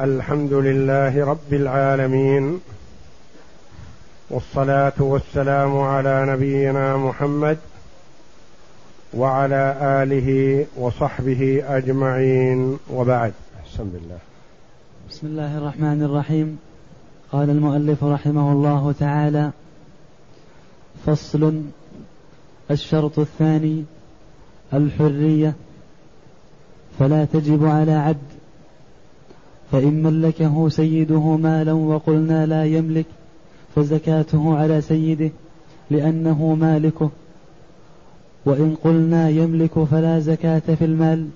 الحمد لله رب العالمين والصلاة والسلام على نبينا محمد وعلى آله وصحبه أجمعين وبعد. بسم الله بسم الله الرحمن الرحيم. قال المؤلف رحمه الله تعالى فصل الشرط الثاني الحرية. فلا تجب على عبد فإن ملكه سيده مالا وقلنا لا يملك فزكاته على سيده لأنه مالكه. وإن قلنا يملك فلا زكاة في المال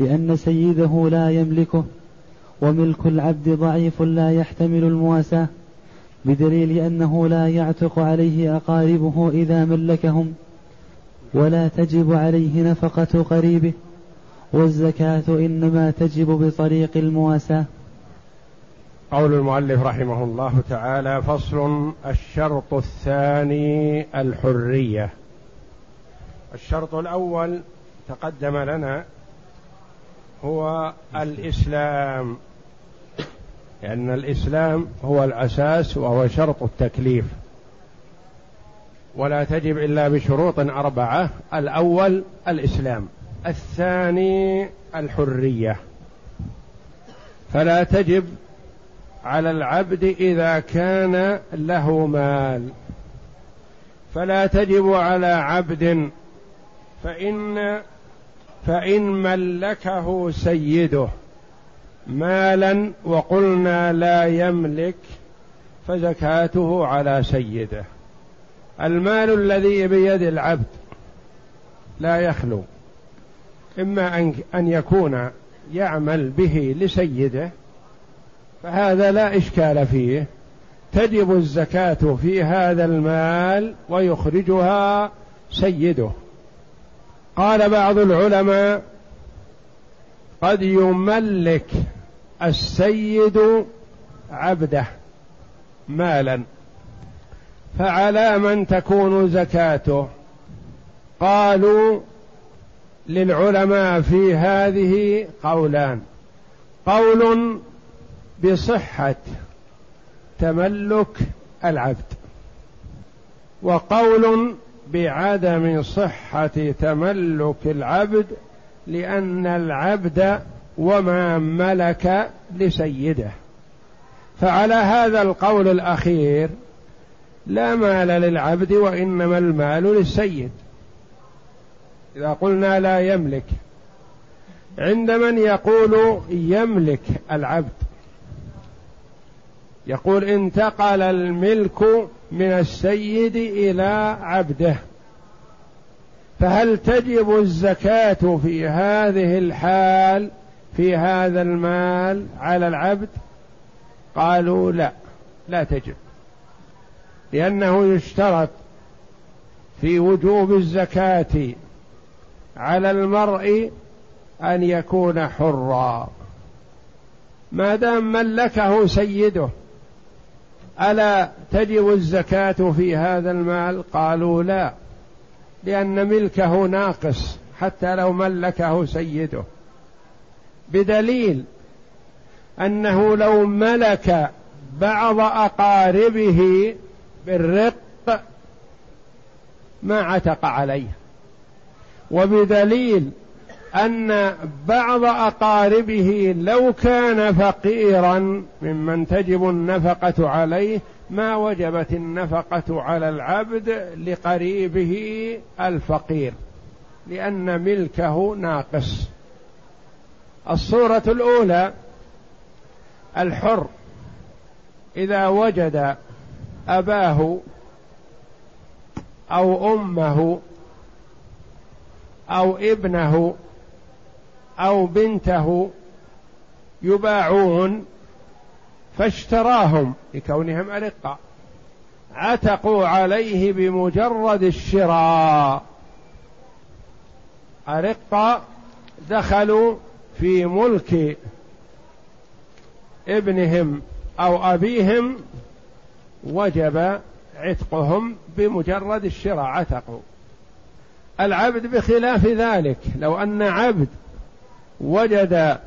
لأن سيده لا يملكه. وملك العبد ضعيف لا يحتمل المواساة بدليل أنه لا يعتق عليه أقاربه إذا ملكهم ولا تجب عليه نفقة قريبه. والزكاة إنما تجب بطريق المواساة. قول المؤلف رحمه الله تعالى فصل الشرط الثاني الحرية. الشرط الأول تقدم لنا هو الإسلام لأن الإسلام هو الأساس وهو شرط التكليف. ولا تجب إلا بشروط أربعة الأول الإسلام. الثاني الحرية. فلا تجب على العبد إذا كان له مال. فلا تجب على عبد فإن فإن ملكه سيده مالا وقلنا لا يملك فزكاته على سيده. المال الذي بيد العبد لا يخلو. إما أن يكون يعمل به لسيده فهذا لا إشكال فيه. تجب الزكاة في هذا المال ويخرجها سيده. قال بعض العلماء قد يملك السيد عبده مالا فعلى من تكون زكاته؟ قالوا للعلماء في هذه قولان. قول بصحة تملك العبد وقول بعدم صحة تملك العبد لأن العبد وما ملك لسيده. فعلى هذا القول الأخير لا مال للعبد وإنما المال للسيد. إذا قلنا لا يملك عند من يقول يملك العبد؟ يقول انتقل الملك من السيد إلى عبده. فهل تجب الزكاة في هذه الحال في هذا المال على العبد؟ قالوا لا لا تجب لأنه يشترط في وجوب الزكاة على المرء أن يكون حرا. ما دام ملكه سيده ألا تجب الزكاة في هذا المال؟ قالوا لا لأن ملكه ناقص حتى لو ملكه سيده. بدليل أنه لو ملك بعض أقاربه بالرق ما عتق عليه. وبدليل أن بعض أقاربه لو كان فقيرا ممن تجب النفقة عليه ما وجبت النفقة على العبد لقريبه الفقير لأن ملكه ناقص. الصورة الأولى الحر. إذا وجد أباه أو أمه أو ابنه أو بنته يباعون فاشتراهم لكونهم ارقه عتقوا عليه بمجرد الشراء. ارقه دخلوا في ملك ابنهم أو أبيهم وجب عتقهم بمجرد الشراء. عتقوا. العبد بخلاف ذلك. لو أن عبد وجد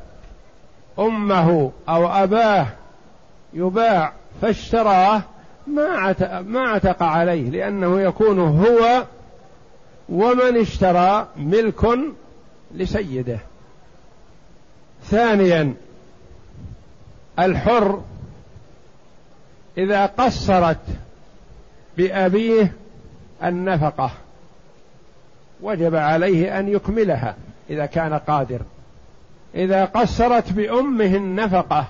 أمه أو أباه يباع فاشتراه ما ما عتق عليه لأنه يكون هو ومن اشترى ملك لسيده. ثانيا الحر إذا قصرت بأبيه النفقة. وجب عليه أن يكملها إذا كان قادر. إذا قصرت بأمه النفقة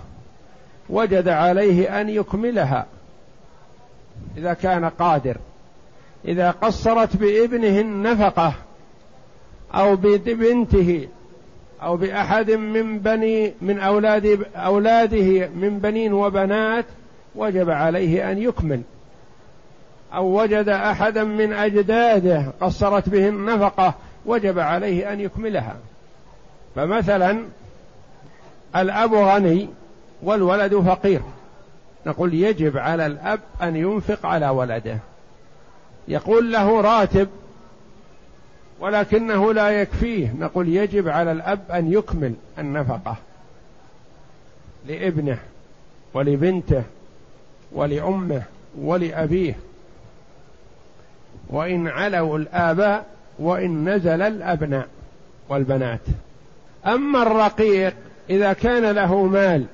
وجد عليه أن يكملها إذا كان قادر. إذا قصرت بابنه النفقة أو ببنته أو بأحد من بني من أولاد أولاده من بنين وبنات وجب عليه أن يكمل. أو وجد أحدا من أجداده قصرت به النفقة وجب عليه أن يكملها. فمثلا الأب غني والولد فقير. نقول يجب على الأب أن ينفق على ولده. يقول له راتب ولكنه لا يكفيه. نقول يجب على الأب أن يكمل النفقة لابنه ولبنته ولأمه ولأبيه. وإن علوا الآباء وإن نزل الأبناء والبنات. أما الرقيق إذا كان له مال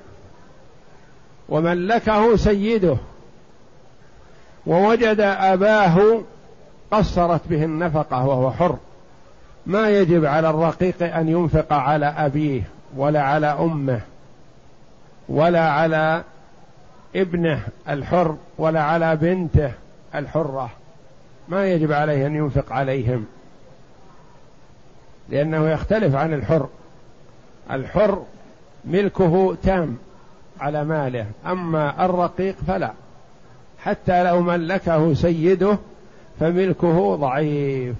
وملكه سيده ووجد أباه قصرت به النفقة وهو حر ما يجب على الرقيق أن ينفق على أبيه ولا على أمه ولا على ابنه الحر ولا على بنته الحرة. ما يجب عليه أن ينفق عليهم لأنه يختلف عن الحر. الحر ملكه تام على ماله أما الرقيق فلا. حتى لو ملكه سيده فملكه ضعيف.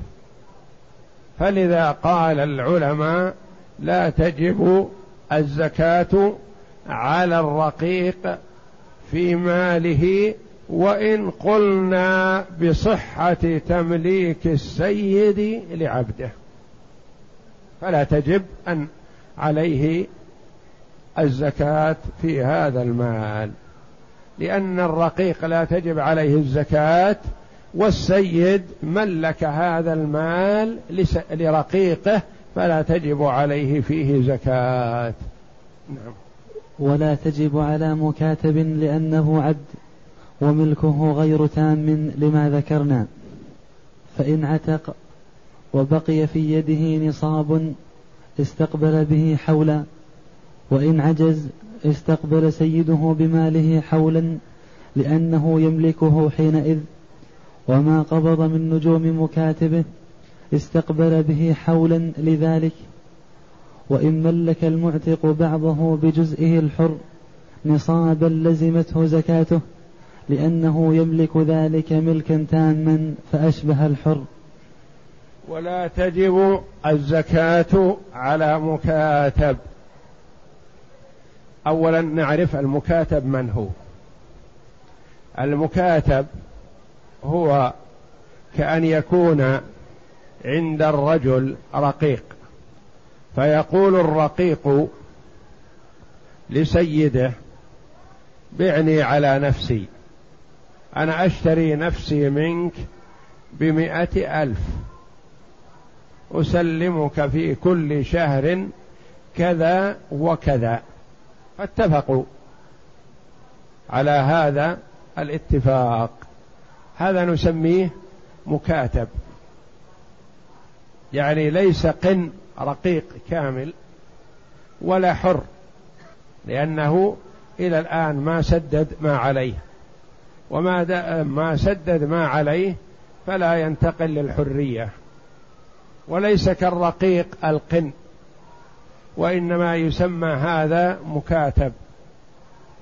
فلذا قال العلماء لا تجب الزكاة على الرقيق في ماله وإن قلنا بصحة تمليك السيد لعبده. فلا تجب أن عليه الزكاة في هذا المال لأن الرقيق لا تجب عليه الزكاة والسيد ملك هذا المال لرقيقه فلا تجب عليه فيه زكاة. نعم. ولا تجب على مكاتب لأنه عبد. وملكه غير تام لما ذكرنا. فإن عتق وبقي في يده نصاب استقبل به حولا وإن عجز استقبل سيده بماله حولا لأنه يملكه حينئذ. وما قبض من نجوم مكاتبه استقبل به حولا لذلك. وإن ملك المعتق بعضه بجزئه الحر نصابا لزمته زكاته. لأنه يملك ذلك ملكا تاما فأشبه الحر. ولا تجب الزكاة على مكاتب. أولا نعرف المكاتب من هو. المكاتب هو كأن يكون عند الرجل رقيق. فيقول الرقيق لسيده بعني على نفسي. أنا أشتري نفسي منك بمئة ألف. أسلمك في كل شهر كذا وكذا. فاتفقوا على هذا الاتفاق. هذا نسميه مكاتب. يعني ليس قن رقيق كامل ولا حر لأنه إلى الآن ما سدد ما عليه. وما ما سدد ما عليه فلا ينتقل للحرية وليس كالرقيق القن وإنما يسمى هذا مكاتب.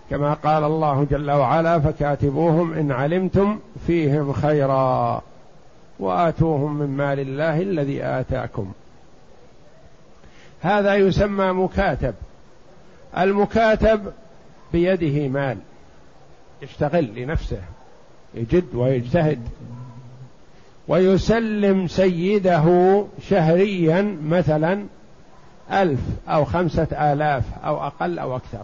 كما قال الله جل وعلا فكاتبوهم إن علمتم فيهم خيرا وآتوهم من مال الله الذي آتاكم. هذا يسمى مكاتب. المكاتب بيده مال. يشتغل لنفسه يجد ويجتهد ويسلم سيده شهريا مثلا ألف أو خمسة آلاف أو أقل أو أكثر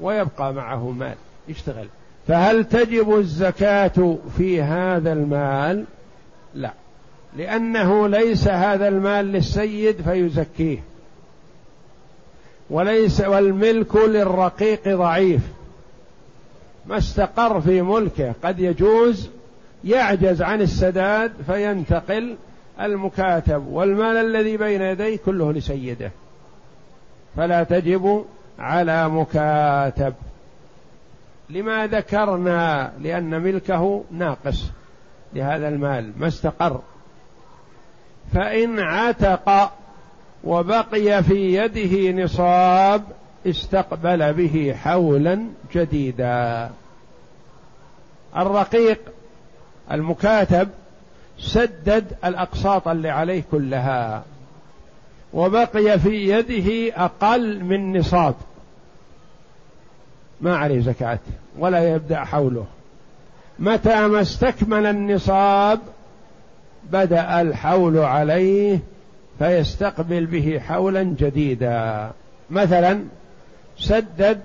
ويبقى معه مال يشتغل فهل تجب الزكاة في هذا المال؟ لا لأنه ليس هذا المال للسيد فيزكيه وليس والملك للرقيق ضعيف ما استقر في ملكه. قد يجوز يعجز عن السداد فينتقل المكاتب والمال الذي بين يديه كله لسيده. فلا تجب على مكاتب. لما ذكرنا لأن ملكه ناقص لهذا المال ما استقر. فإن عتق وبقي في يده نصاب استقبل به حولا جديدا. الرقيق المكاتب سدد الأقساط اللي عليه كلها وبقي في يده أقل من نصاب. ما عليه زكاة ولا يبدأ حوله. متى ما استكمل النصاب بدأ الحول عليه فيستقبل به حولا جديدا. مثلا سدد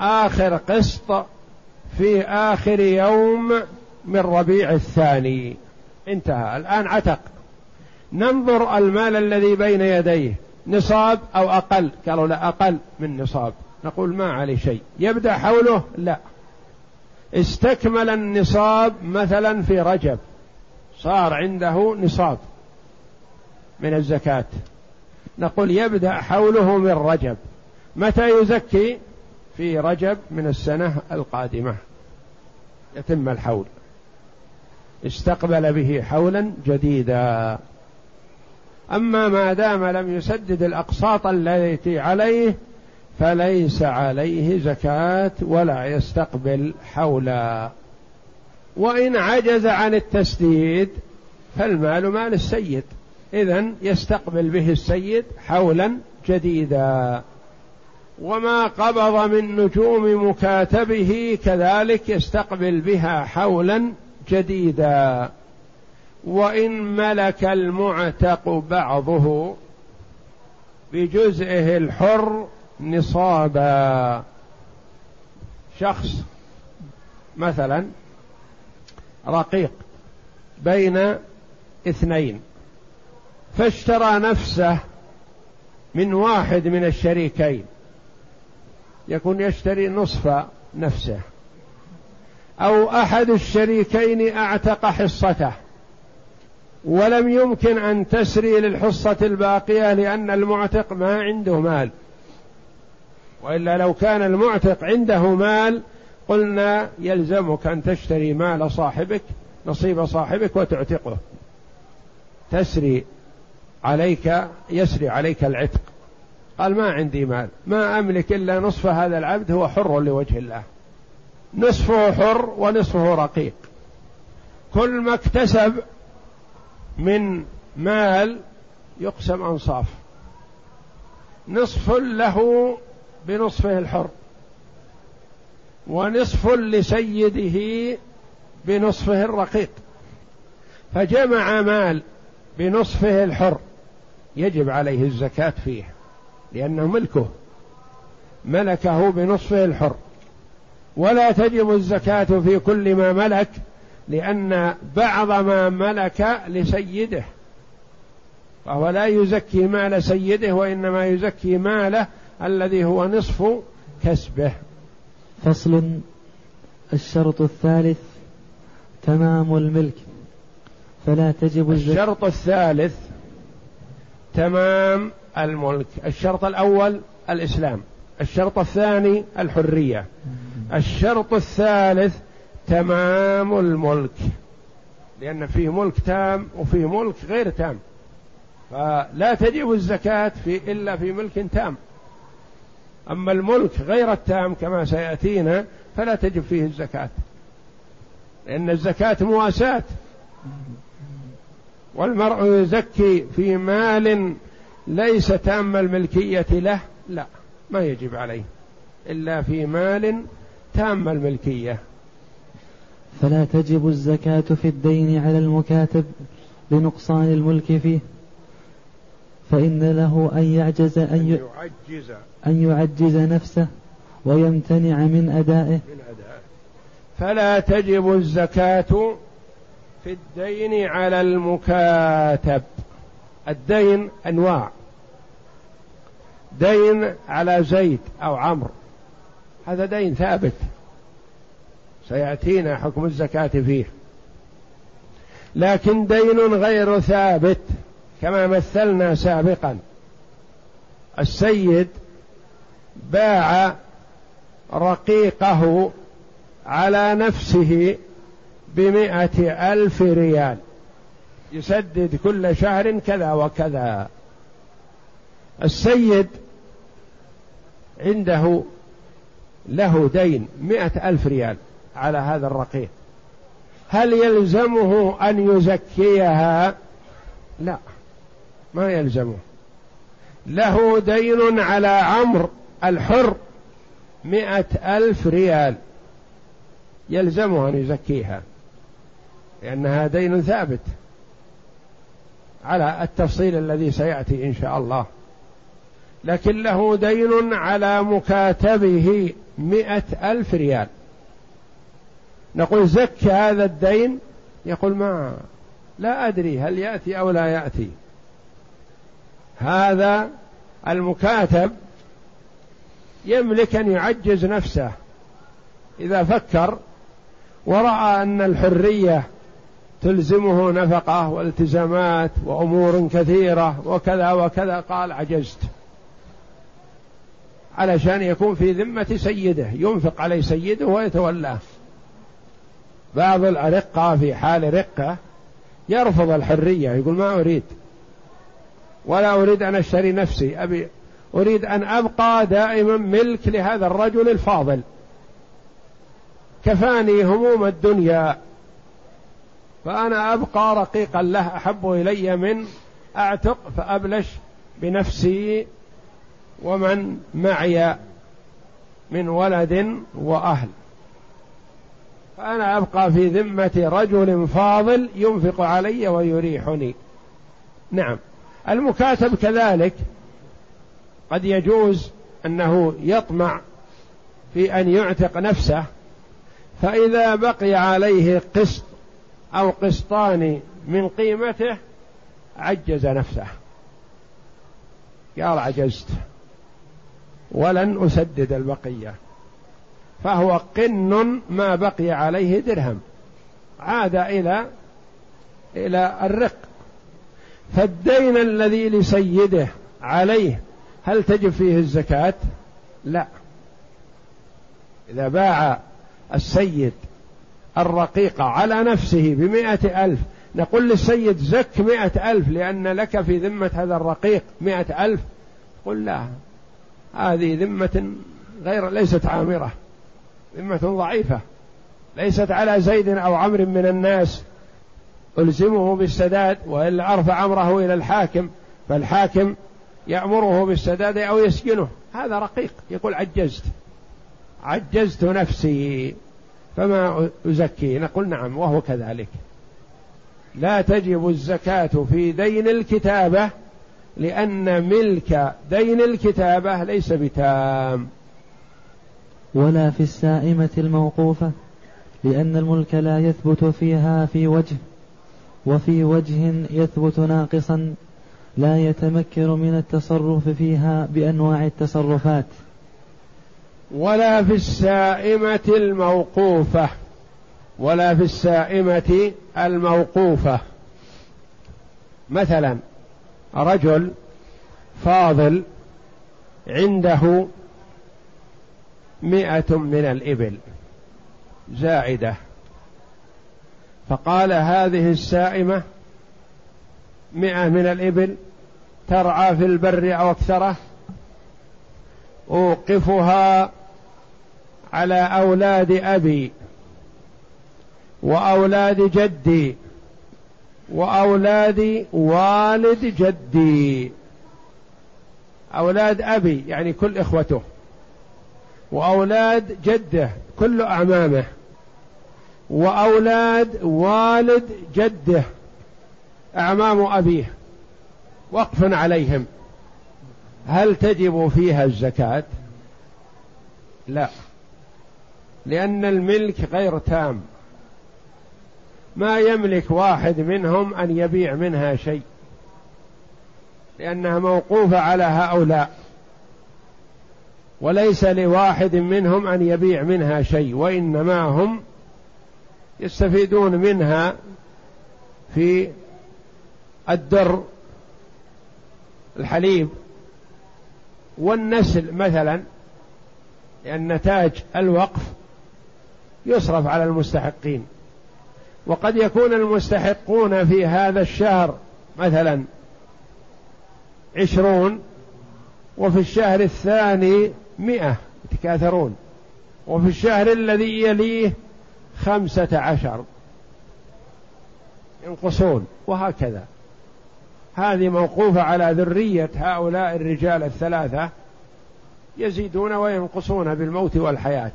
آخر قسط في آخر يوم من ربيع الثاني. انتهى. الآن عتق. ننظر المال الذي بين يديه. نصاب أو أقل؟ قالوا لا أقل من نصاب. نقول ما عليه شيء. يبدأ حوله؟ لا. استكمل النصاب مثلا في رجب. صار عنده نصاب من الزكاة. نقول يبدأ حوله من رجب. متى يزكي؟ في رجب من السنة القادمة. يتم الحول. استقبل به حولا جديدا. أما ما دام لم يسدد الأقساط التي عليه فليس عليه زكاة ولا يستقبل حولا. وإن عجز عن التسديد فالمال مال السيد. إذا يستقبل به السيد حولا جديدا. وما قبض من نجوم مكاتبه كذلك يستقبل بها حولا جديدا. وإن ملك المعتق بعضه بجزئه الحر نصابا. شخص مثلا رقيق بين اثنين فاشترى نفسه من واحد من الشريكين يكون يشتري نصف نفسه. أو أحد الشريكين أعتق حصته. ولم يمكن أن تسري للحصة الباقية لأن المعتق ما عنده مال. وإلا لو كان المعتق عنده مال قلنا يلزمك أن تشتري مال صاحبك نصيب صاحبك وتعتقه. تسري عليك يسري عليك العتق. قال ما عندي مال ما أملك إلا نصف هذا العبد هو حر لوجه الله. نصفه حر ونصفه رقيق. كل ما اكتسب من مال يقسم أنصاف. نصف له بنصفه الحر ونصف لسيده بنصفه الرقيق. فجمع مال بنصفه الحر يجب عليه الزكاة فيه. لأنه ملكه. ملكه بنصفه الحر. ولا تجب الزكاة في كل ما ملك لأن بعض ما ملك لسيده. فهو لا يزكي مال سيده وإنما يزكي ماله الذي هو نصف كسبه. فصل. الشرط الثالث تمام الملك. فلا تجب الزكاة. الشرط الثالث تمام الملك. الشرط الأول الإسلام. الشرط الثاني الحرية. الشرط الثالث تمام الملك. لأن فيه ملك تام وفيه ملك غير تام. فلا تجب الزكاة في إلا في ملك تام. أما الملك غير التام كما سيأتينا فلا تجب فيه الزكاة. لأن الزكاة مواساة. والمرء يزكي في مال ليس تام الملكية له؟ لا ما يجب عليه. إلا في مال تام الملكية. فلا تجب الزكاة في الدين على المكاتب لنقصان الملك فيه. فإن له أن يعجز أن يعجز. أن يعجز نفسه ويمتنع من أدائه. من أدائه. فلا تجب الزكاة في الدين على المكاتب. الدين أنواع. دين على زيد أو عمرو. هذا دين ثابت. سيأتينا حكم الزكاة فيه. لكن دين غير ثابت كما مثلنا سابقا. السيد باع رقيقه على نفسه بمائة ألف ريال. يسدد كل شهر كذا وكذا. السيد عنده له دين مئة ألف ريال على هذا الرقيق. هل يلزمه أن يزكيها؟ لا ما يلزمه. له دين على عمرو الحر مئة ألف ريال. يلزمه أن يزكيها لأنها دين ثابت. على التفصيل الذي سيأتي إن شاء الله. لكن له دين على مكاتبه مئة ألف ريال. نقول زك هذا الدين؟ يقول ما لا أدري هل يأتي أو لا يأتي. هذا المكاتب يملك أن يعجز نفسه. إذا فكر ورأى أن الحرية تلزمه نفقة والتزامات وأمور كثيرة وكذا وكذا. قال عجزت. علشان يكون في ذمة سيده ينفق عليه سيده ويتولاه. بعض الأرقة في حال رقة يرفض الحرية يقول ما أريد. ولا أريد أن أشتري نفسي أبي أريد أن أبقى دائما ملك لهذا الرجل الفاضل. كفاني هموم الدنيا. فأنا أبقى رقيقا له أحب إلي من أعتق فأبلش بنفسي ومن معي من ولد وأهل. فأنا أبقى في ذمة رجل فاضل ينفق علي ويريحني. نعم. المكاتب كذلك. قد يجوز أنه يطمع في أن يعتق نفسه فإذا بقي عليه قسط أو قسطان من قيمته عجز نفسه. قال عجزت. ولن أسدد البقية. فهو قن ما بقي عليه درهم. عاد إلى إلى الرق. فالدين الذي لسيده عليه هل تجب فيه الزكاة؟ لا. إذا باع السيد الرقيقة على نفسه بمائة ألف. نقول للسيد زك مائة ألف لأن لك في ذمة هذا الرقيق مائة ألف. قل لا هذه ذمة غير ليست عامرة. ذمة ضعيفة ليست على زيد أو عمر من الناس. ألزمه بالسداد وإلا أرفع أمره إلى الحاكم فالحاكم يأمره بالسداد أو يسجنه هذا رقيق يقول عجزت. عجزت نفسي. فما أزكي؟ نقول نعم وهو كذلك. لا تجب الزكاة في دين الكتابة لأن ملك دين الكتابة ليس بتام. ولا في السائمة الموقوفة لأن الملك لا يثبت فيها في وجه وفي وجه يثبت ناقصا لا يتمكن من التصرف فيها بأنواع التصرفات. ولا في السائمة الموقوفة ولا في السائمة الموقوفة. مثلا رجل فاضل عنده مئة من الإبل زائدة فقال هذه السائمة مئة من الإبل ترعى في البر أو أكثره؟ أوقفها على أولاد أبي وأولاد جدي وأولاد والد جدي. أولاد أبي يعني كل إخوته. وأولاد جده كل أعمامه. وأولاد والد جده أعمام أبيه. وقف عليهم. هل تجب فيها الزكاة؟ لا. لأن الملك غير تام. ما يملك واحد منهم أن يبيع منها شيء. لأنها موقوفة على هؤلاء. وليس لواحد منهم أن يبيع منها شيء وإنما هم يستفيدون منها في الدر الحليب والنسل مثلا لأن نتاج الوقف يصرف على المستحقين. وقد يكون المستحقون في هذا الشهر مثلا عشرون وفي الشهر الثاني مئة يتكاثرون. وفي الشهر الذي يليه خمسة عشر ينقصون وهكذا. هذه موقوفة على ذرية هؤلاء الرجال الثلاثة يزيدون وينقصون بالموت والحياة.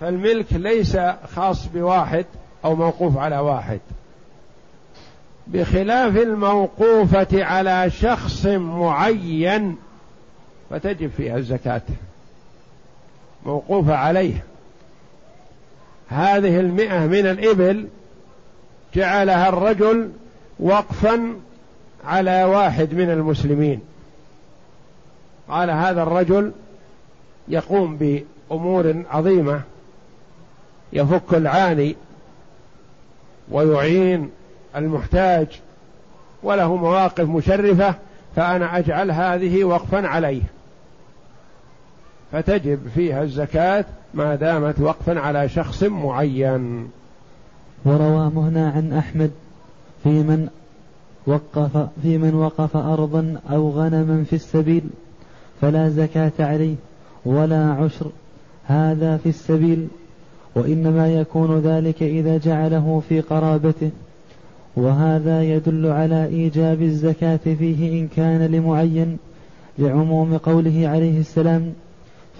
فالملك ليس خاص بواحد أو موقوف على واحد. بخلاف الموقوفة على شخص معين فتجب فيها الزكاة. موقوفة عليه. هذه المئة من الإبل جعلها الرجل وقفا على واحد من المسلمين. قال هذا الرجل يقوم بأمور عظيمة. يفك العاني ويعين المحتاج وله مواقف مشرفة فأنا أجعل هذه وقفا عليه. فتجب فيها الزكاة ما دامت وقفا على شخص معين. وروى مهنا عن أحمد في من وقف في من وقف أرضا أو غنما في السبيل فلا زكاة عليه ولا عشر. هذا في السبيل وإنما يكون ذلك إذا جعله في قرابته وهذا يدل على إيجاب الزكاة فيه إن كان لمعين لعموم قوله عليه السلام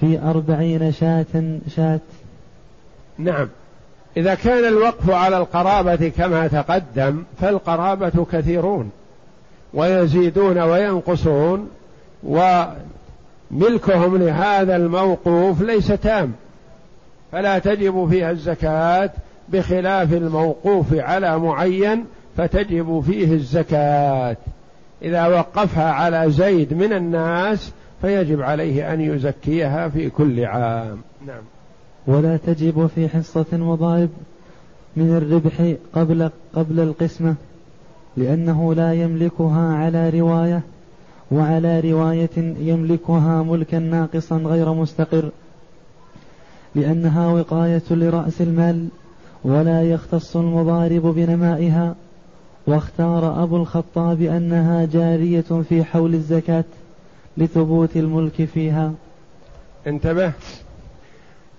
في أربعين شاة شاة. نعم. إذا كان الوقف على القرابة كما تقدم فالقرابة كثيرون ويزيدون وينقصون وملكهم لهذا الموقوف ليس تام. فلا تجب فيها الزكاة بخلاف الموقوف على معين فتجب فيه الزكاة. إذا وقفها على زيد من الناس فيجب عليه أن يزكيها في كل عام. نعم. ولا تجب في حصة مضارب من الربح قبل قبل القسمة لأنه لا يملكها على رواية وعلى رواية يملكها ملكا ناقصا غير مستقر. لأنها وقاية لرأس المال ولا يختص المضارب بنمائها. واختار أبو الخطاب أنها جارية في حول الزكاة لثبوت الملك فيها. انتبه.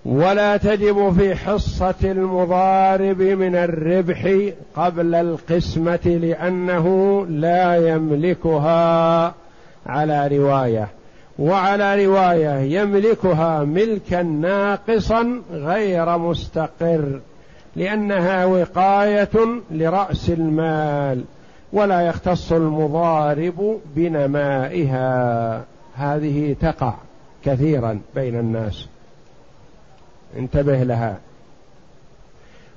ولا تجب في حصة المضارب من الربح قبل القسمة لأنه لا يملكها. على رواية. وعلى رواية يملكها ملكا ناقصا غير مستقر لأنها وقاية لرأس المال ولا يختص المضارب بنمائها. هذه تقع كثيرا بين الناس. انتبه لها.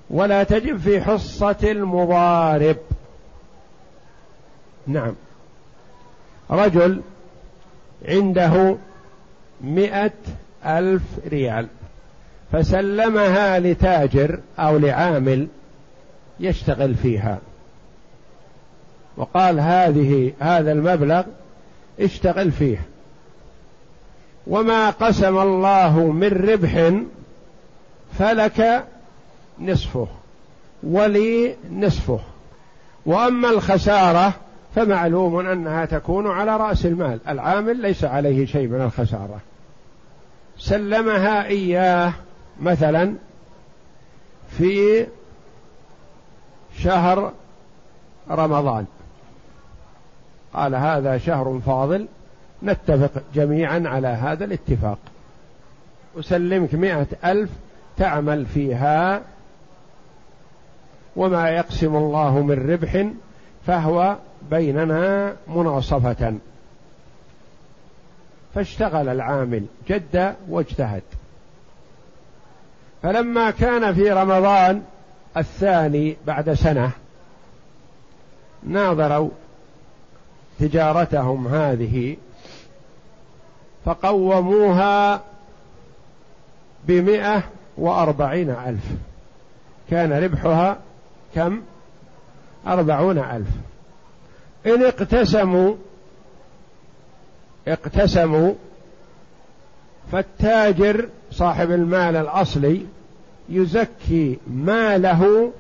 ولا تجب في حصة المضارب. نعم. رجل عنده مئة ألف ريال. فسلمها لتاجر أو لعامل يشتغل فيها. وقال هذه هذا المبلغ اشتغل فيه. وما قسم الله من ربح فلك نصفه ولي نصفه. وأما الخسارة فمعلوم أنها تكون على رأس المال. العامل ليس عليه شيء من الخسارة. سلمها إياه مثلا في شهر رمضان. قال هذا شهر فاضل نتفق جميعا على هذا الاتفاق. أسلمك مئة ألف تعمل فيها وما يقسم الله من ربح فهو بيننا مناصفة. فاشتغل العامل جد واجتهد. فلما كان في رمضان الثاني بعد سنة ناظروا تجارتهم هذه فقوموها بمئة وأربعين ألف. كان ربحها كم؟ أربعون ألف. إن اقتسموا اقتسموا فالتاجر صاحب المال الأصلي يزكي ماله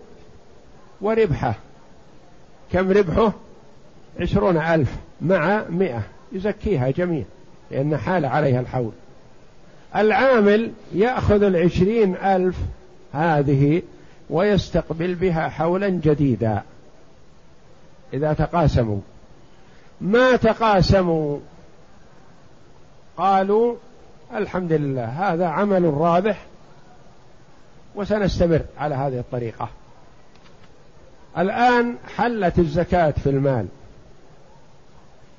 وربحه. كم ربحه؟ عشرون ألف مع مئة. يزكيها جميع لأن حال عليها الحول. العامل يأخذ العشرين ألف هذه ويستقبل بها حولا جديدا. إذا تقاسموا. ما تقاسموا؟ قالوا الحمد لله هذا عمل رابح وسنستمر على هذه الطريقة. الآن حلت الزكاة في المال.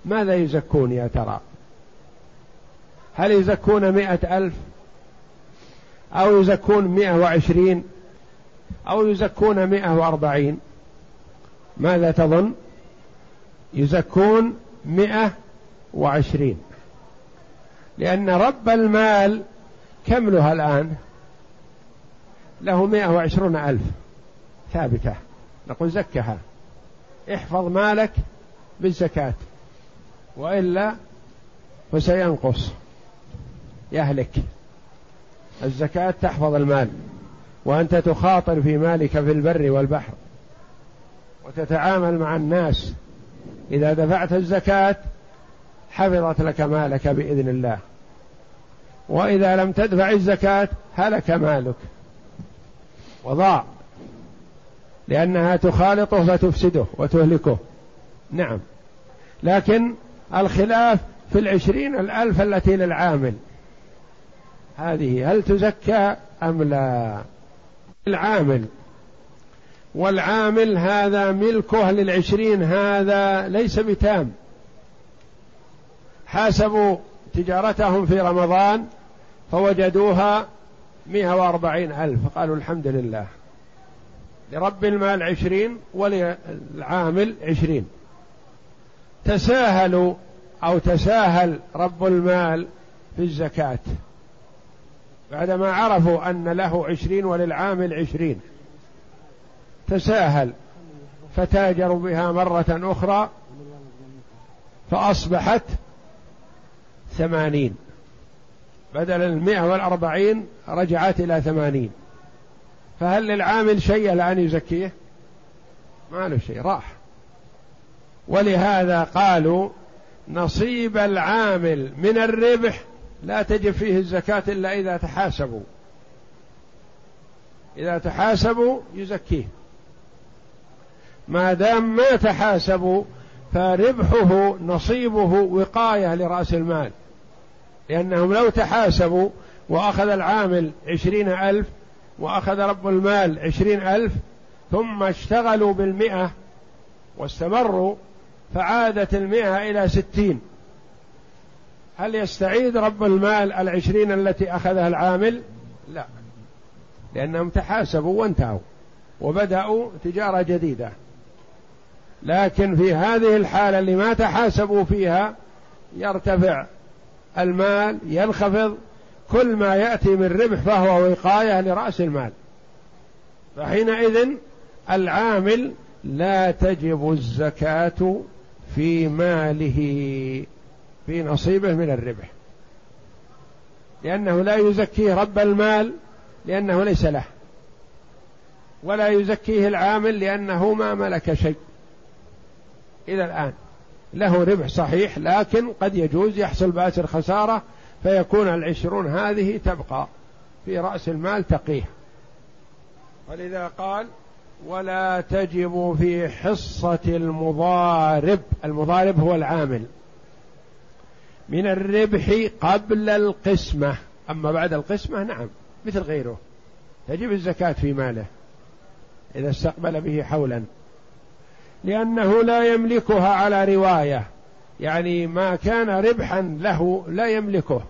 ماذا يزكون يا ترى؟ هل يزكون مئة ألف؟ أو يزكون مئة وعشرين؟ أو يزكون مئة وأربعين؟ ماذا تظن؟ يزكون مئة وعشرين. لأن رب المال كم له الآن؟ له مئة وعشرون ألف ثابتة. نقول زكها. احفظ مالك بالزكاة. وإلا فسينقص. يهلك. الزكاة تحفظ المال. وأنت تخاطر في مالك في البر والبحر. وتتعامل مع الناس. إذا دفعت الزكاة حفظت لك مالك بإذن الله. وإذا لم تدفع الزكاة هلك مالك. وضاع. لأنها تخالطه فتفسده وتهلكه. نعم. لكن الخلاف في العشرين الألف التي للعامل. هذه هل تزكى أم لا؟ العامل والعامل هذا ملكه للعشرين هذا ليس بتام. حاسبوا تجارتهم في رمضان فوجدوها مئة وأربعين ألف. قالوا الحمد لله. لرب المال عشرين وللعامل عشرين. تساهلوا أو تساهل رب المال في الزكاة. بعدما عرفوا أن له عشرين وللعامل عشرين. تساهل فتاجروا بها مرة أخرى فأصبحت ثمانين. بدل المئة والأربعين رجعت إلى ثمانين. فهل للعامل شيء الآن يزكيه؟ ما له شيء راح. ولهذا قالوا نصيب العامل من الربح لا تجب فيه الزكاة إلا إذا تحاسبوا. إذا تحاسبوا يزكيه. ما دام ما تحاسبوا فربحه نصيبه وقاية لرأس المال. لأنهم لو تحاسبوا وأخذ العامل عشرين ألف وأخذ رب المال عشرين ألف ثم اشتغلوا بالمئة واستمروا فعادت المئة إلى ستين. هل يستعيد رب المال العشرين التي أخذها العامل؟ لا. لأنهم تحاسبوا وانتهوا وبدأوا تجارة جديدة. لكن في هذه الحالة اللي ما تحاسبوا فيها يرتفع المال ينخفض كل ما يأتي من ربح فهو وقاية لرأس المال. فحينئذ العامل لا تجب الزكاة في ماله في نصيبه من الربح. لأنه لا يزكيه رب المال لأنه ليس له. ولا يزكيه العامل لأنه ما ملك شيء. إلى الآن. له ربح صحيح لكن قد يجوز يحصل بأسر خسارة فيكون العشرون هذه تبقى في رأس المال تقيه. ولذا قال ولا تجب في حصة المضارب. المضارب هو العامل. من الربح قبل القسمة. أما بعد القسمة نعم مثل غيره. تجب الزكاة في ماله إذا استقبل به حولا. لأنه لا يملكها على رواية. يعني ما كان ربحا له لا يملكه.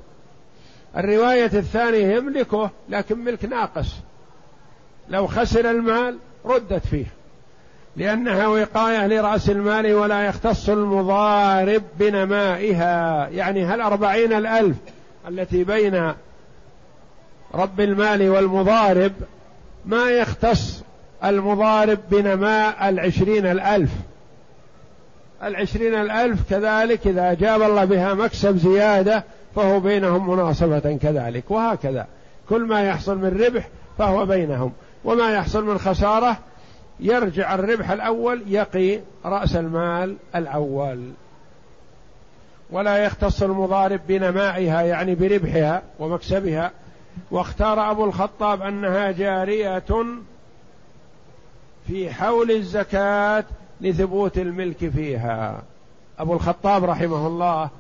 الرواية الثانية يملكه لكن ملك ناقص. لو خسر المال ردت فيه. لأنها وقاية لرأس المال ولا يختص المضارب بنمائها. يعني هل أربعين الألف التي بين رب المال والمضارب ما يختص المضارب بنماء العشرين الألف. العشرين الألف كذلك إذا جاب الله بها مكسب زيادة فهو بينهم مناصبة كذلك وهكذا. كل ما يحصل من ربح فهو بينهم وما يحصل من خسارة يرجع الربح الأول يقي رأس المال الأول. ولا يختص المضارب بنمائها يعني بربحها ومكسبها. واختار أبو الخطاب أنها جارية في حول الزكاة لثبوت الملك فيها. أبو الخطاب رحمه الله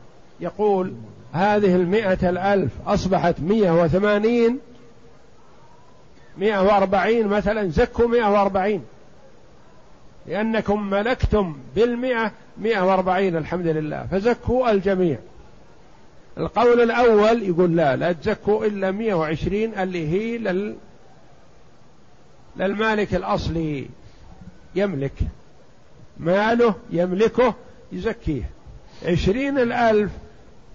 يقول هذه المئة الألف أصبحت مئة وثمانين مئة وأربعين مثلا زكوا مئة وأربعين. لأنكم ملكتم بالمئة مئة وأربعين الحمد لله. فزكوا الجميع. القول الأول يقول لا لا تزكوا إلا مئة وعشرين اللي هي للمالك الأصلي يملك ماله يملكه يزكيه. عشرين الألف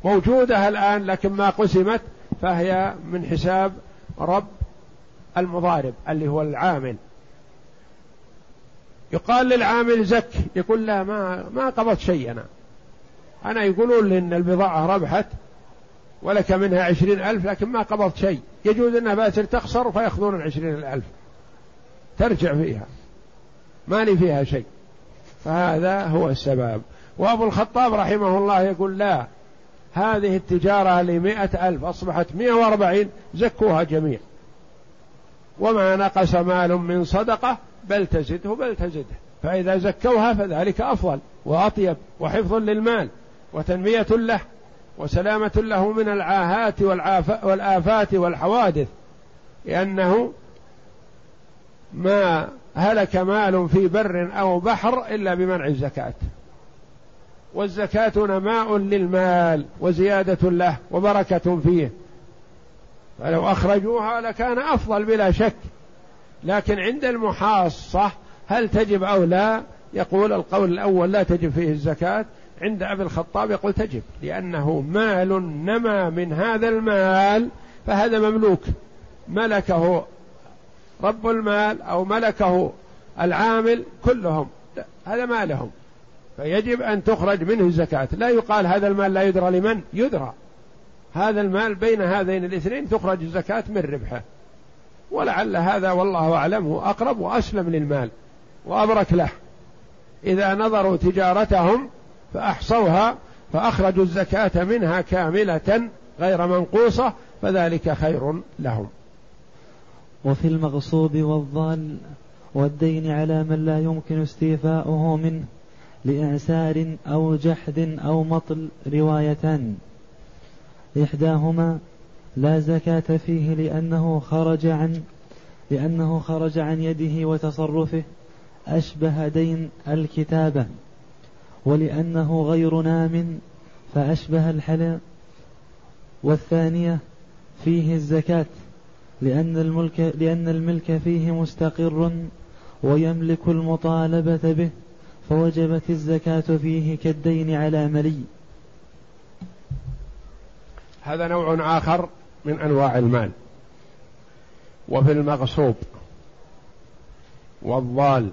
موجودة الآن لكن ما قسمت فهي من حساب رب المضارب اللي هو العامل. يقال للعامل زك يقول لا ما ما قبضت شيء أنا. أنا يقولون لي إن البضاعة ربحت ولك منها عشرين ألف لكن ما قبضت شيء. يجوز أنها باسر تخسر فيأخذون العشرين الألف. ترجع فيها. ما لي فيها شيء. فهذا هو السبب. وأبو الخطاب رحمه الله يقول لا هذه التجارة لمئة ألف أصبحت مئة وأربعين زكوها جميع. وما نقص مال من صدقة بل تزده بل تزده. فإذا زكوها فذلك أفضل وأطيب وحفظ للمال وتنمية له وسلامة له من العاهات والآفات والحوادث. لأنه ما هلك مال في بر أو بحر إلا بمنع الزكاة. والزكاة نماء للمال وزيادة له وبركة فيه. فلو أخرجوها لكان أفضل بلا شك. لكن عند المحاصة هل تجب أو لا؟ يقول القول الأول لا تجب فيه الزكاة. عند أبي الخطاب يقول تجب لأنه مال نما من هذا المال فهذا مملوك. ملكه رب المال أو ملكه العامل كلهم. هذا مالهم. فيجب أن تخرج منه الزكاة. لا يقال هذا المال لا يدرى لمن؟ يدرى. هذا المال بين هذين الاثنين تخرج الزكاة من ربحه. ولعل هذا والله أعلم هو أقرب وأسلم للمال وأبرك له. إذا نظروا تجارتهم فأحصوها فأخرجوا الزكاة منها كاملة غير منقوصة فذلك خير لهم. وفي المغصوب والضال والدين على من لا يمكن استيفاؤه منه لإعسار أو جحد أو مطل روايتان إحداهما لا زكاة فيه لأنه خرج عن لأنه خرج عن يده وتصرفه أشبه دين الكتابة ولأنه غير نام فأشبه الحلال والثانية فيه الزكاة. لأن الملك لأن الملك فيه مستقر ويملك المطالبة به فوجبت الزكاة فيه كالدين على ملي. هذا نوع آخر من أنواع المال. وفي المغصوب والضال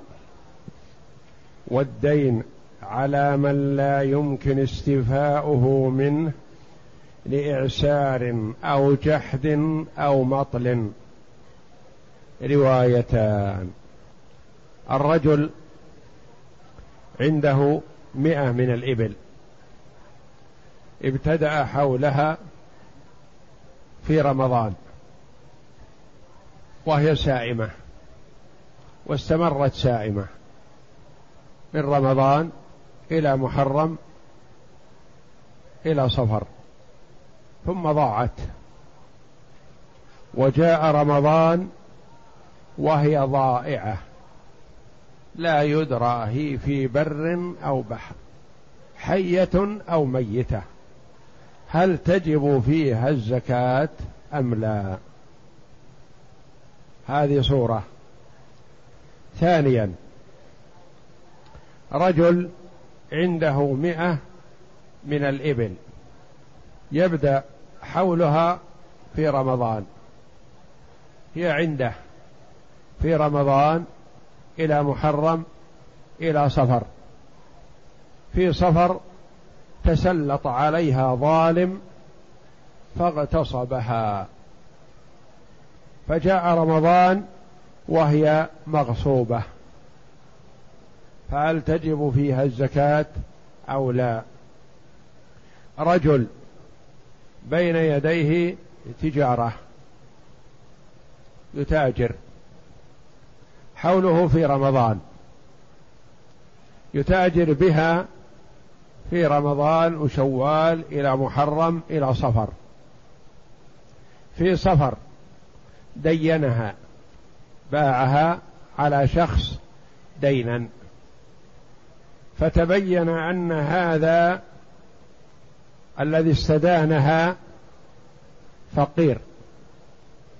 والدين على من لا يمكن استيفاؤه منه لإعسار أو جحد أو مطل. روايتان. الرجل عنده مئة من الإبل. ابتدأ حولها في رمضان. وهي سائمة. واستمرت سائمة. من رمضان إلى محرم إلى صفر. ثم ضاعت. وجاء رمضان وهي ضائعة. لا يدرى هي في بر أو بحر. حية أو ميتة. هل تجب فيها الزكاة أم لا؟ هذه صورة. ثانيا رجل عنده مئة من الإبل. يبدأ حولها في رمضان. هي عنده في رمضان إلى محرم إلى صفر. في صفر تسلط عليها ظالم فاغتصبها. فجاء رمضان وهي مغصوبة. فهل تجب فيها الزكاة أو لا؟ رجل بين يديه تجارة يتاجر. حوله في رمضان. يتاجر بها في رمضان وشوال إلى محرم إلى صفر. في صفر دينها باعها على شخص دينا. فتبين أن هذا الذي استدانها فقير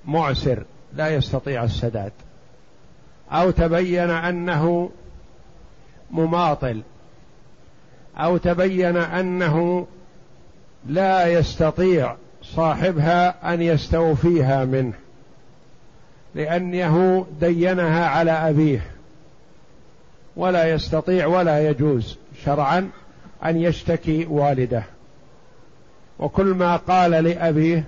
معسر لا يستطيع السداد. أو تبين أنه مماطل أو تبين أنه لا يستطيع صاحبها أن يستوفيها منه لأنه دينها على أبيه. ولا يستطيع ولا يجوز شرعا أن يشتكي والده. وكل ما قال لأبيه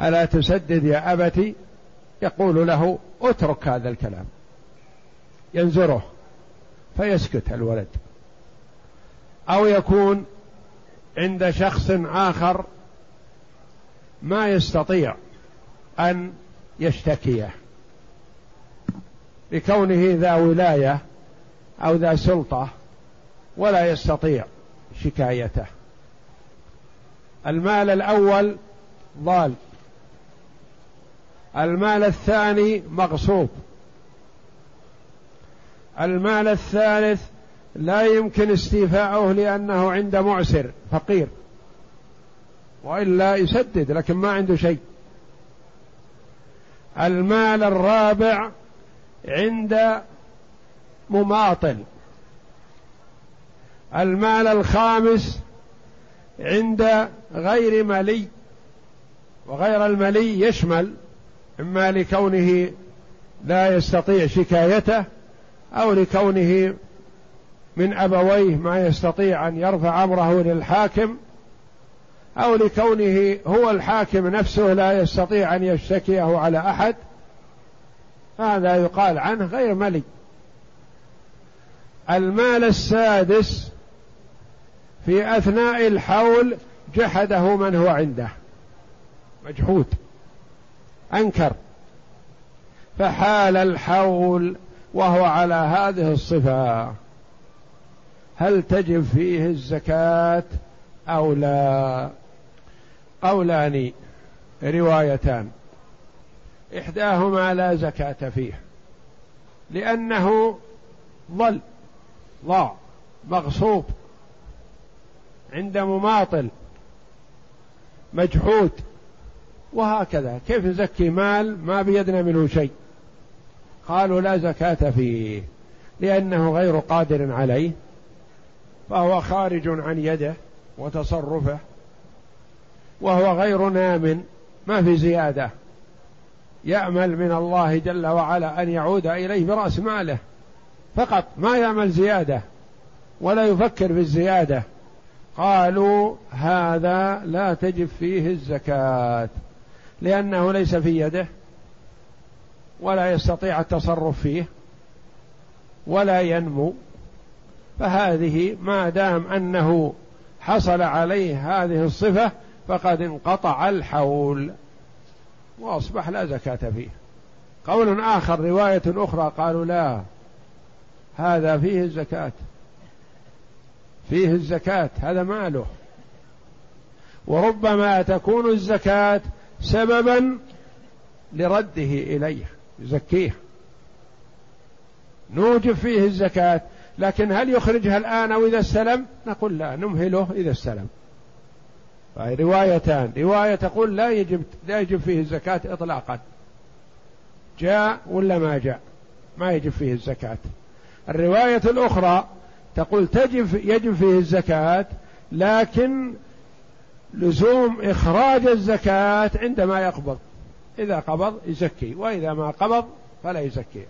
ألا تسدد يا ابت يقول له اترك هذا الكلام. ينزره فيسكت الولد. أو يكون عند شخص آخر ما يستطيع أن يشتكيه. لكونه ذا ولاية أو ذا سلطة ولا يستطيع شكايته. المال الأول ضال. المال الثاني مغصوب. المال الثالث لا يمكن استيفاؤه لأنه عند معسر فقير. وإلا يسدد لكن ما عنده شيء. المال الرابع عند مماطل. المال الخامس عند غير ملي وغير الملي يشمل إما لكونه لا يستطيع شكايته أو لكونه من أبويه ما يستطيع أن يرفع أمره للحاكم أو لكونه هو الحاكم نفسه لا يستطيع أن يشتكيه على أحد. هذا يقال عنه غير ملي المال السادس في أثناء الحول جحده من هو عنده. مجحود. أنكر. فحال الحول وهو على هذه الصفة. هل تجب فيه الزكاة أو لا؟ قولان روايتان. إحداهما لا زكاة فيه. لأنه ضل ضاع مغصوب. عند مماطل مجحود وهكذا. كيف نزكي مال؟ ما بيدنا منه شيء. قالوا لا زكاة فيه لأنه غير قادر عليه فهو خارج عن يده وتصرفه وهو غير نام ما في زيادة. يأمل من الله جل وعلا أن يعود إليه برأس ماله. فقط ما يعمل زيادة ولا يفكر في الزيادة. قالوا هذا لا تجب فيه الزكاة لأنه ليس في يده ولا يستطيع التصرف فيه ولا ينمو. فهذه ما دام أنه حصل عليه هذه الصفة فقد انقطع الحول وأصبح لا زكاة فيه. قول آخر رواية أخرى قالوا لا هذا فيه الزكاة. فيه الزكاة هذا ماله. وربما تكون الزكاة سببا لرده إليه يزكيه. نوجب فيه الزكاة لكن هل يخرجها الآن أو إذا استلم؟ نقول لا نمهله إذا استلم. روايتان. رواية تقول لا يجب لا يجب فيه الزكاة إطلاقا. جاء ولا ما جاء؟ ما يجب فيه الزكاة. الرواية الأخرى تقول تجب يجب فيه الزكاة لكن لزوم إخراج الزكاة عندما يقبض. إذا قبض يزكي وإذا ما قبض فلا يزكي.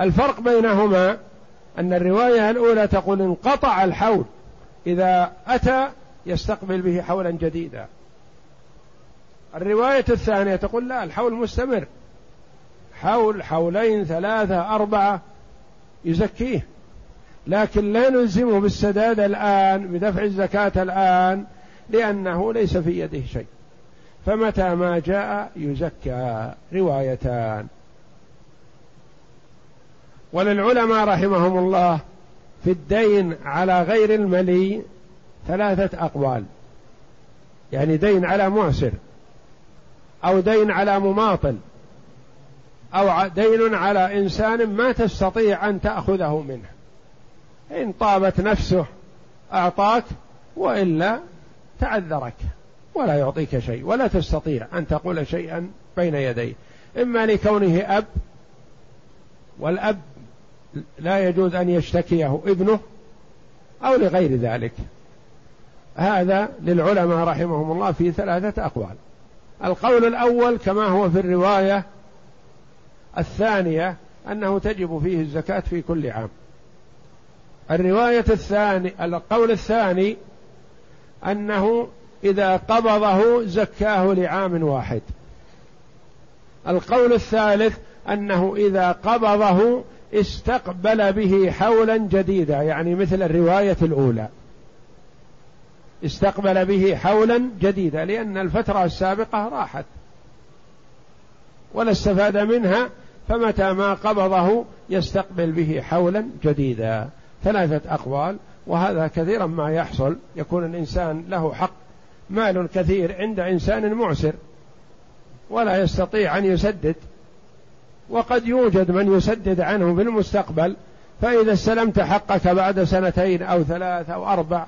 الفرق بينهما أن الرواية الأولى تقول انقطع الحول إذا أتى يستقبل به حولا جديدا. الرواية الثانية تقول لا الحول مستمر. حول حولين ثلاثة أربعة يزكيه. لكن لا نلزمه بالسداد الآن بدفع الزكاة الآن لأنه ليس في يده شيء. فمتى ما جاء يزكى روايتان. وللعلماء رحمهم الله في الدين على غير الملي ثلاثة أقوال. يعني دين على معسر أو دين على مماطل أو دين على إنسان ما تستطيع أن تأخذه منه. إن طابت نفسه أعطاك وإلا تعذرك ولا يعطيك شيء ولا تستطيع أن تقول شيئا بين يديه. إما لكونه أب والأب لا يجوز أن يشتكيه ابنه أو لغير ذلك. هذا للعلماء رحمهم الله في ثلاثة أقوال. القول الأول كما هو في الرواية الثانية أنه تجب فيه الزكاة في كل عام. الرواية الثاني القول الثاني أنه إذا قبضه زكاه لعام واحد. القول الثالث أنه إذا قبضه استقبل به حولا جديدا يعني مثل الرواية الأولى. استقبل به حولا جديدا لأن الفترة السابقة راحت. ولا استفاد منها فمتى ما قبضه يستقبل به حولا جديدا. ثلاثة أقوال وهذا كثيرا ما يحصل يكون الإنسان له حق. مال كثير عند إنسان معسر ولا يستطيع أن يسدد. وقد يوجد من يسدد عنه في المستقبل فإذا استلمت حقك بعد سنتين أو ثلاث أو أربع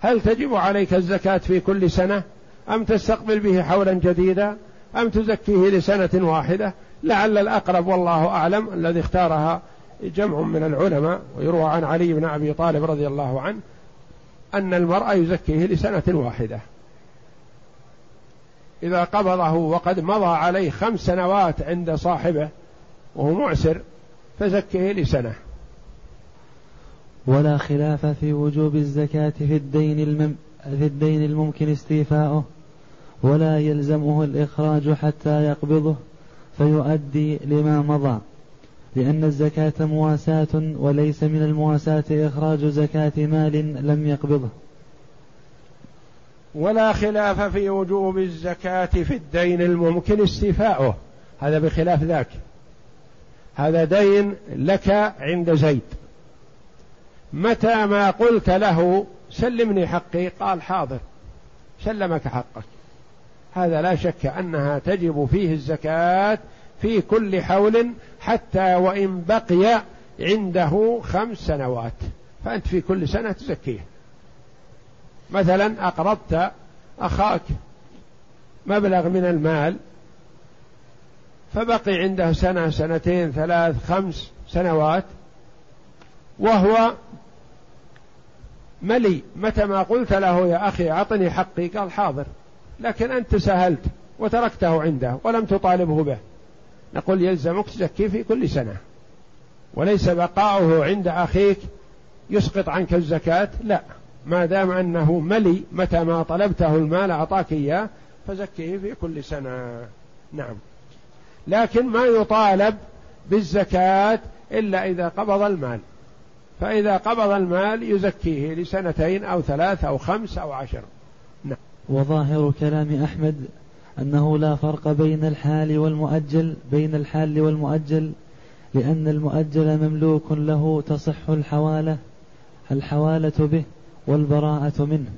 هل تجب عليك الزكاة في كل سنة؟ أم تستقبل به حولا جديدا؟ أم تزكيه لسنة واحدة؟ لعل الأقرب والله أعلم الذي اختارها جمع من العلماء ويروى عن علي بن أبي طالب رضي الله عنه أن المرأة يزكيه لسنة واحدة. إذا قبضه وقد مضى عليه خمس سنوات عند صاحبه وهو معسر فزكيه لسنة. ولا خلاف في وجوب الزكاة في الدين المم في الدين الممكن استيفاؤه ولا يلزمه الإخراج حتى يقبضه فيؤدي لما مضى. لأن الزكاة مواساة وليس من المواساة إخراج زكاة مال لم يقبضه. ولا خلاف في وجوب الزكاة في الدين الممكن استيفاؤه. هذا بخلاف ذاك. هذا دين لك عند زيد. متى ما قلت له سلمني حقي؟ قال حاضر سلمك حقك. هذا لا شك أنها تجب فيه الزكاة في كل حول حتى وإن بقي عنده خمس سنوات. فأنت في كل سنة تزكيه. مثلا أقرضت أخاك مبلغ من المال فبقي عنده سنة سنتين ثلاث خمس سنوات وهو ملي. متى ما قلت له يا أخي أعطني حقي قال حاضر. لكن أنت سهلت وتركته عنده ولم تطالبه به. نقول يلزمك تزكي في كل سنة. وليس بقاؤه عند أخيك يسقط عنك الزكاة لا. ما دام أنه ملي متى ما طلبته المال أعطاك إياه فزكيه في كل سنة. نعم. لكن ما يطالب بالزكاة إلا إذا قبض المال. فإذا قبض المال يزكيه لسنتين أو ثلاث أو خمس أو عشر. نعم. وظاهر كلام أحمد أنه لا فرق بين الحال والمؤجل بين الحال والمؤجل لأن المؤجل مملوك له تصح الحوالة الحوالة به والبراءة منه.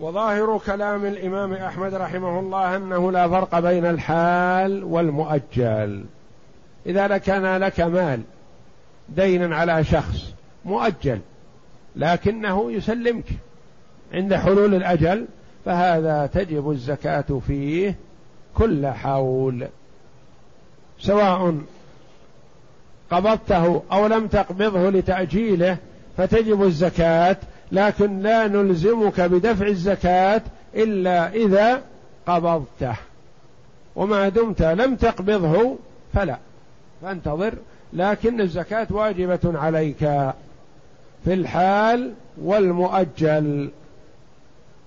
وظاهر كلام الإمام أحمد رحمه الله أنه لا فرق بين الحال والمؤجل. إذا كان لك مال دينا على شخص مؤجل لكنه يسلمك عند حلول الأجل فهذا تجب الزكاة فيه كل حول سواء قبضته أو لم تقبضه لتأجيله فتجب الزكاة لكن لا نلزمك بدفع الزكاة إلا إذا قبضته. وما دمت لم تقبضه فلا. فانتظر لكن الزكاة واجبة عليك في الحال والمؤجل.